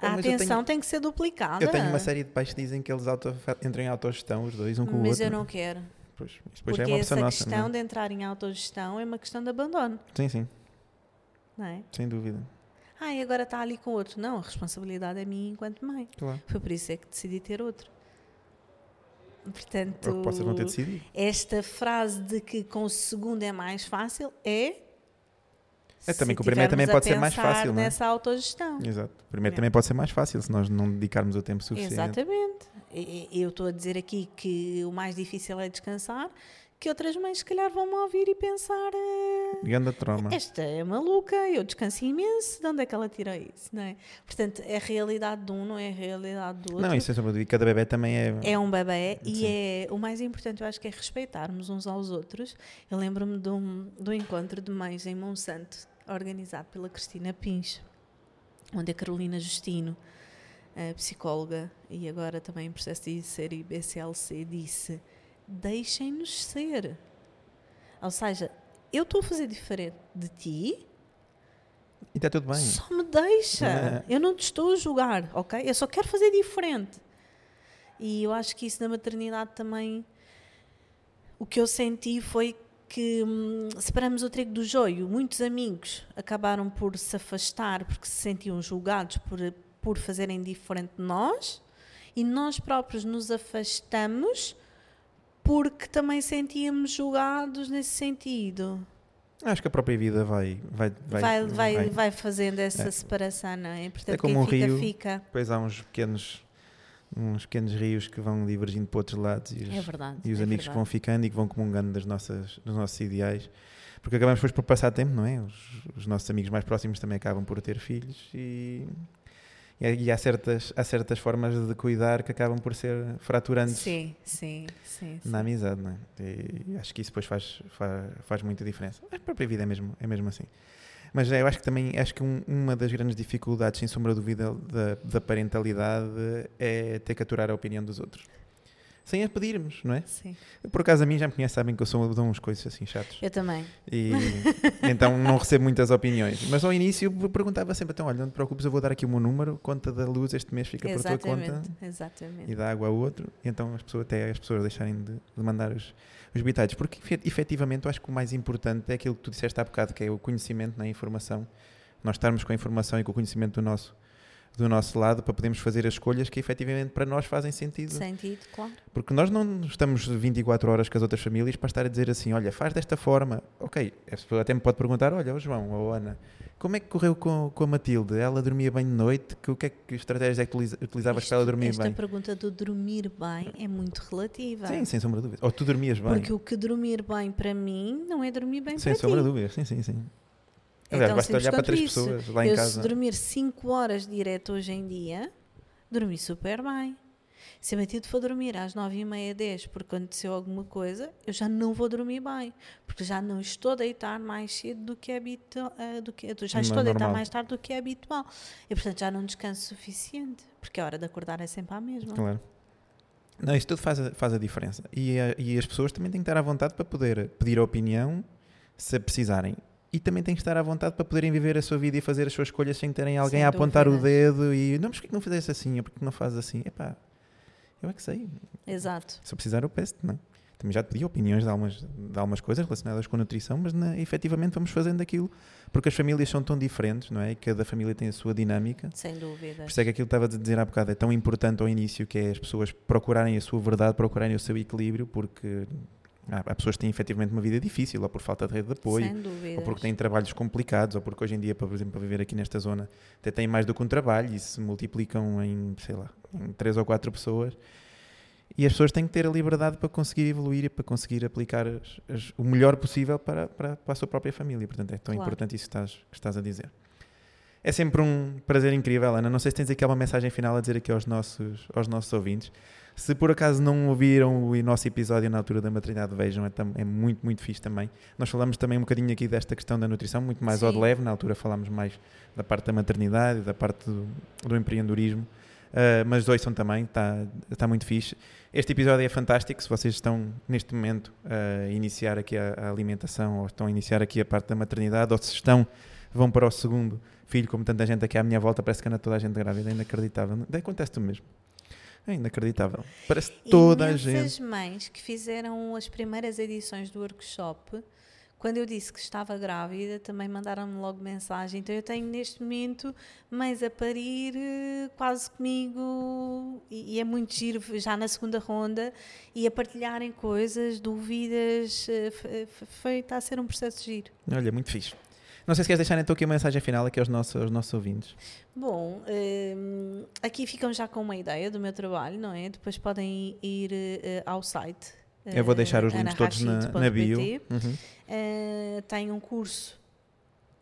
A mas atenção tenho- tem que ser duplicada. Eu tenho uma série de pais que dizem que eles auto, entram em autogestão, os dois, um com o Mas outro. eu não quero. Pois, depois Porque é uma essa nossa. questão é? de entrar em autogestão é uma questão de abandono, Sim, sim, não é? sem dúvida. Ah, e agora está ali com outro. Não, a responsabilidade é minha enquanto mãe. Claro. Foi por isso é que decidi ter outro. Portanto, não ter decidido. esta frase de que com o segundo é mais fácil é. É também que o primeiro também pode ser mais fácil, não é? nessa autogestão. Exato. O primeiro É. também pode ser mais fácil se nós não dedicarmos o tempo suficiente. Exatamente. E- e- Eu estou a dizer aqui que o mais difícil é descansar, que outras mães, se calhar, vão-me ouvir e pensar. eh, Ganda trauma. Esta é maluca, eu descanso imenso, de onde é que ela tirou isso, não é? Portanto, é a realidade de um, não é a realidade do outro. Não, isso é sobre dúvida. Cada bebê também é. É um bebê Sim. e é o mais importante, eu acho que é respeitarmos uns aos outros. Eu lembro-me de um, do encontro de mães em Monsanto, organizado pela Cristina Pins, onde a Carolina Justino, a psicóloga e agora também em processo de ser IBCLC, disse: deixem-nos ser. Ou seja, eu estou a fazer diferente de ti, E está tudo bem. só me deixa. É. Eu não te estou a julgar, ok? Eu só quero fazer diferente. E eu acho que isso na maternidade também. o que eu senti foi que hum, separamos o trigo do joio. Muitos amigos acabaram por se afastar porque se sentiam julgados por, por fazerem diferente de nós e nós próprios nos afastamos porque também sentíamos julgados nesse sentido. Acho que a própria vida vai. Vai, vai, vai, vai, vai fazendo essa é. separação, não é? Portanto, é como um fica, rio, fica. Depois há uns pequenos, uns pequenos rios que vão divergindo para outros lados e os, é verdade, e os é amigos verdade. que vão ficando e que vão comungando das nossas, dos nossos ideais. Porque acabamos depois por passar tempo, não é? Os, os nossos amigos mais próximos também acabam por ter filhos e e há certas, há certas formas de cuidar que acabam por ser fraturantes sim, sim, sim, na amizade, não é? E acho que isso depois faz, faz, faz muita diferença. A própria vida é mesmo, é mesmo assim. Mas eu acho que também acho que um, uma das grandes dificuldades, sem sombra de dúvida, da, da parentalidade é ter que aturar a opinião dos outros sem a pedirmos, não é? Sim. Por acaso a mim já me conhecem, sabem que eu sou de uns coisas assim chatos. Eu também. E <laughs> então não recebo muitas opiniões. Mas ao início eu perguntava sempre, então olha, não te preocupes, eu vou dar aqui o meu número, conta da luz este mês fica exatamente, por tua conta. Exatamente. E da água a outro. E então as pessoas, até as pessoas deixarem de, de mandar os, os. Porque efetivamente eu acho que o mais importante é aquilo que tu disseste há bocado, que é o conhecimento na informação. Nós estarmos com a informação e com o conhecimento do nosso do nosso lado para podermos fazer as escolhas que efetivamente para nós fazem sentido. Sentido, claro. Porque nós não estamos 24 horas com as outras famílias para estar a dizer assim, olha, faz desta forma. Ok, a pessoa até me pode perguntar, olha, o João ou a Ana, como é que correu com, com a Matilde? Ela dormia bem de noite? Que, o que é que estratégias é que utilizavas Isto, para ela dormir esta bem? Esta pergunta do dormir bem é muito relativa. Sim, sem sombra de dúvida. Ou tu dormias bem? Porque o que dormir bem para mim não é dormir bem sem para sombra ti. de dúvida, sim, sim, sim. Aliás, então, basta olhar para três isso. pessoas lá eu, em casa. se dormir 5 horas direto hoje em dia, dormi super bem. Se a Matilde for dormir às 9 e meia, 10, porque aconteceu alguma coisa, eu já não vou dormir bem. Porque já não estou a deitar mais cedo do que é habitual. Do que, já estou a deitar mais tarde do que é habitual. E, portanto, já não descanso suficiente. Porque a hora de acordar é sempre a mesma. Claro. Não, isso tudo faz a, faz a diferença. E, a, e as pessoas também têm que estar à vontade para poder pedir a opinião, se precisarem e também têm que estar à vontade para poderem viver a sua vida e fazer as suas escolhas sem terem alguém sem a apontar dúvida. o dedo e não, mas porquê que não fizeste assim? Ou porquê não fazes assim? Epá, eu é que sei. Exato. Se eu precisar, eu peço não é? Também já te pedi opiniões de algumas, de algumas coisas relacionadas com a nutrição, mas na, efetivamente vamos fazendo aquilo porque as famílias são tão diferentes, não é? E cada família tem a sua dinâmica. Sem dúvida. Por isso é que aquilo que estava a dizer há bocado é tão importante ao início, que é as pessoas procurarem a sua verdade, procurarem o seu equilíbrio, porque Há, pessoas que têm efetivamente uma vida difícil, ou por falta de rede de apoio, ou porque têm trabalhos complicados, ou porque hoje em dia, por exemplo, para viver aqui nesta zona, até têm mais do que um trabalho e se multiplicam em, sei lá, em três ou quatro pessoas. E as pessoas têm que ter a liberdade para conseguir evoluir e para conseguir aplicar as, as, o melhor possível para, para, para, a sua própria família. Portanto, é tão claro. importante isso que estás, que estás a dizer. É sempre um prazer incrível, Ana. Não sei se tens aqui alguma mensagem final a dizer aqui aos nossos, aos nossos ouvintes. Se por acaso não ouviram o nosso episódio na altura da maternidade, vejam, é, é, muito, muito fixe também. Nós falamos também um bocadinho aqui desta questão da nutrição, muito mais Sim. ao de leve. Na altura falámos mais da parte da maternidade, da parte do, do empreendedorismo. Uh, mas dois são também, está tá muito fixe. Este episódio é fantástico. Se vocês estão neste momento a iniciar aqui a, a alimentação, ou estão a iniciar aqui a parte da maternidade, ou se estão, vão para o segundo filho, como tanta gente aqui à minha volta, parece que anda toda a gente grávida, é inacreditável. Acontece-te mesmo. É inacreditável. Parece toda a gente. as mães que fizeram as primeiras edições do workshop, quando eu disse que estava grávida, também mandaram-me logo mensagem. Então eu tenho neste momento mães a parir eh, quase comigo e, e é muito giro já na segunda ronda e a partilharem coisas, dúvidas. eh, Foi, está a ser um processo giro. Olha, muito fixe. Não sei se queres deixar então aqui a mensagem final aqui aos nossos, aos nossos ouvintes. Bom, um, aqui ficam já com uma ideia do meu trabalho, não é? Depois podem ir uh, ao site. Uh, Eu vou deixar os links todos na, na bio. Uhum. Uh, tem um curso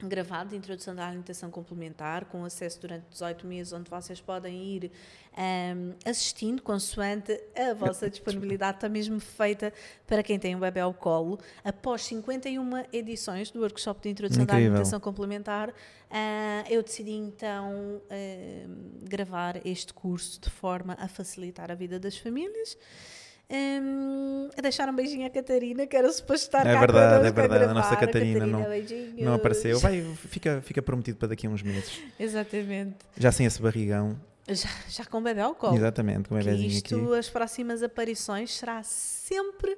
gravado de introdução da alimentação complementar, com acesso durante 18 meses, onde vocês podem ir um, assistindo, consoante a <laughs> vossa disponibilidade, está mesmo feita para quem tem um bebê ao colo. Após 51 edições do workshop de introdução Incrível. da alimentação complementar, uh, eu decidi então uh, gravar este curso de forma a facilitar a vida das famílias. Um, a deixar um beijinho à Catarina, que era suposto estar é cá verdade, é a verdade. A gravar. nossa Catarina, Catarina, não, beijinhos. não apareceu. Vai, fica, fica prometido para daqui a uns meses. <laughs> Exatamente. Já sem esse barrigão. Já, já com bebê colo. Exatamente, com o Que bebezinho isto, aqui. as próximas aparições, será sempre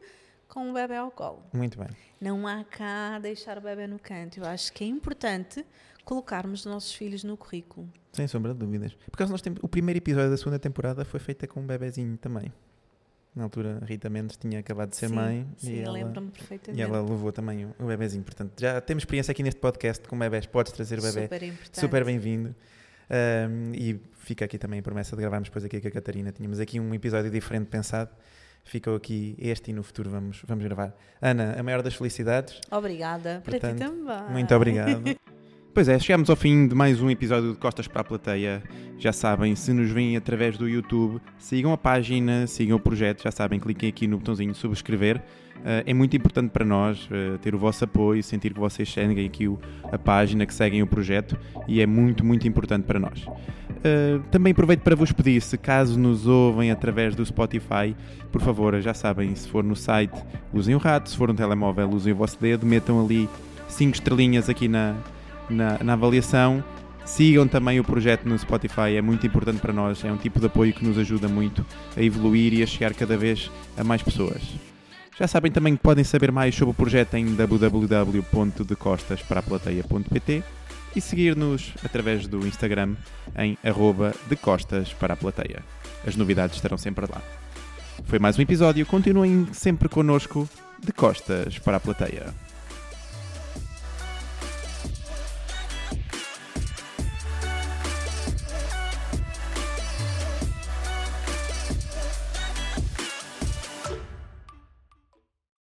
com o bebê colo. Muito bem. Não há cá deixar o bebê no canto. Eu acho que é importante colocarmos os nossos filhos no currículo. Sem sombra de dúvidas. Por causa nós temos, o primeiro episódio da segunda temporada foi feita com um bebezinho também. Na altura, Rita Mendes tinha acabado de ser sim, mãe sim, e, ela, lembro-me e perfeitamente. ela levou também o, o bebezinho. Portanto, já temos experiência aqui neste podcast com bebés. Podes trazer o bebê. Super importante. Super bem-vindo. Um, e fica aqui também a promessa de gravarmos depois aqui com a Catarina. Tínhamos aqui um episódio diferente pensado. Ficou aqui este e no futuro vamos, vamos gravar. Ana, a maior das felicidades. Obrigada. Para Portanto, ti também. Muito obrigado. <laughs> Pois é, chegamos ao fim de mais um episódio de Costas para a Plateia. Já sabem, se nos veem através do YouTube, sigam a página, sigam o projeto, já sabem, cliquem aqui no botãozinho subscrever. Uh, é muito importante para nós uh, ter o vosso apoio, sentir que vocês seguem aqui a página, que seguem o projeto e é muito, muito importante para nós. Uh, também aproveito para vos pedir, se caso nos ouvem através do Spotify, por favor, já sabem, se for no site, usem o rato, se for no telemóvel, usem o vosso dedo, metam ali 5 estrelinhas aqui na, na, na avaliação. Sigam também o projeto no Spotify, é muito importante para nós, é um tipo de apoio que nos ajuda muito a evoluir e a chegar cada vez a mais pessoas. Já sabem também que podem saber mais sobre o projeto em www.decostasparaaplateia.pt e seguir-nos através do Instagram em arroba decostasparaaplateia. As novidades estarão sempre lá. Foi mais um episódio, continuem sempre connosco de costas para a plateia.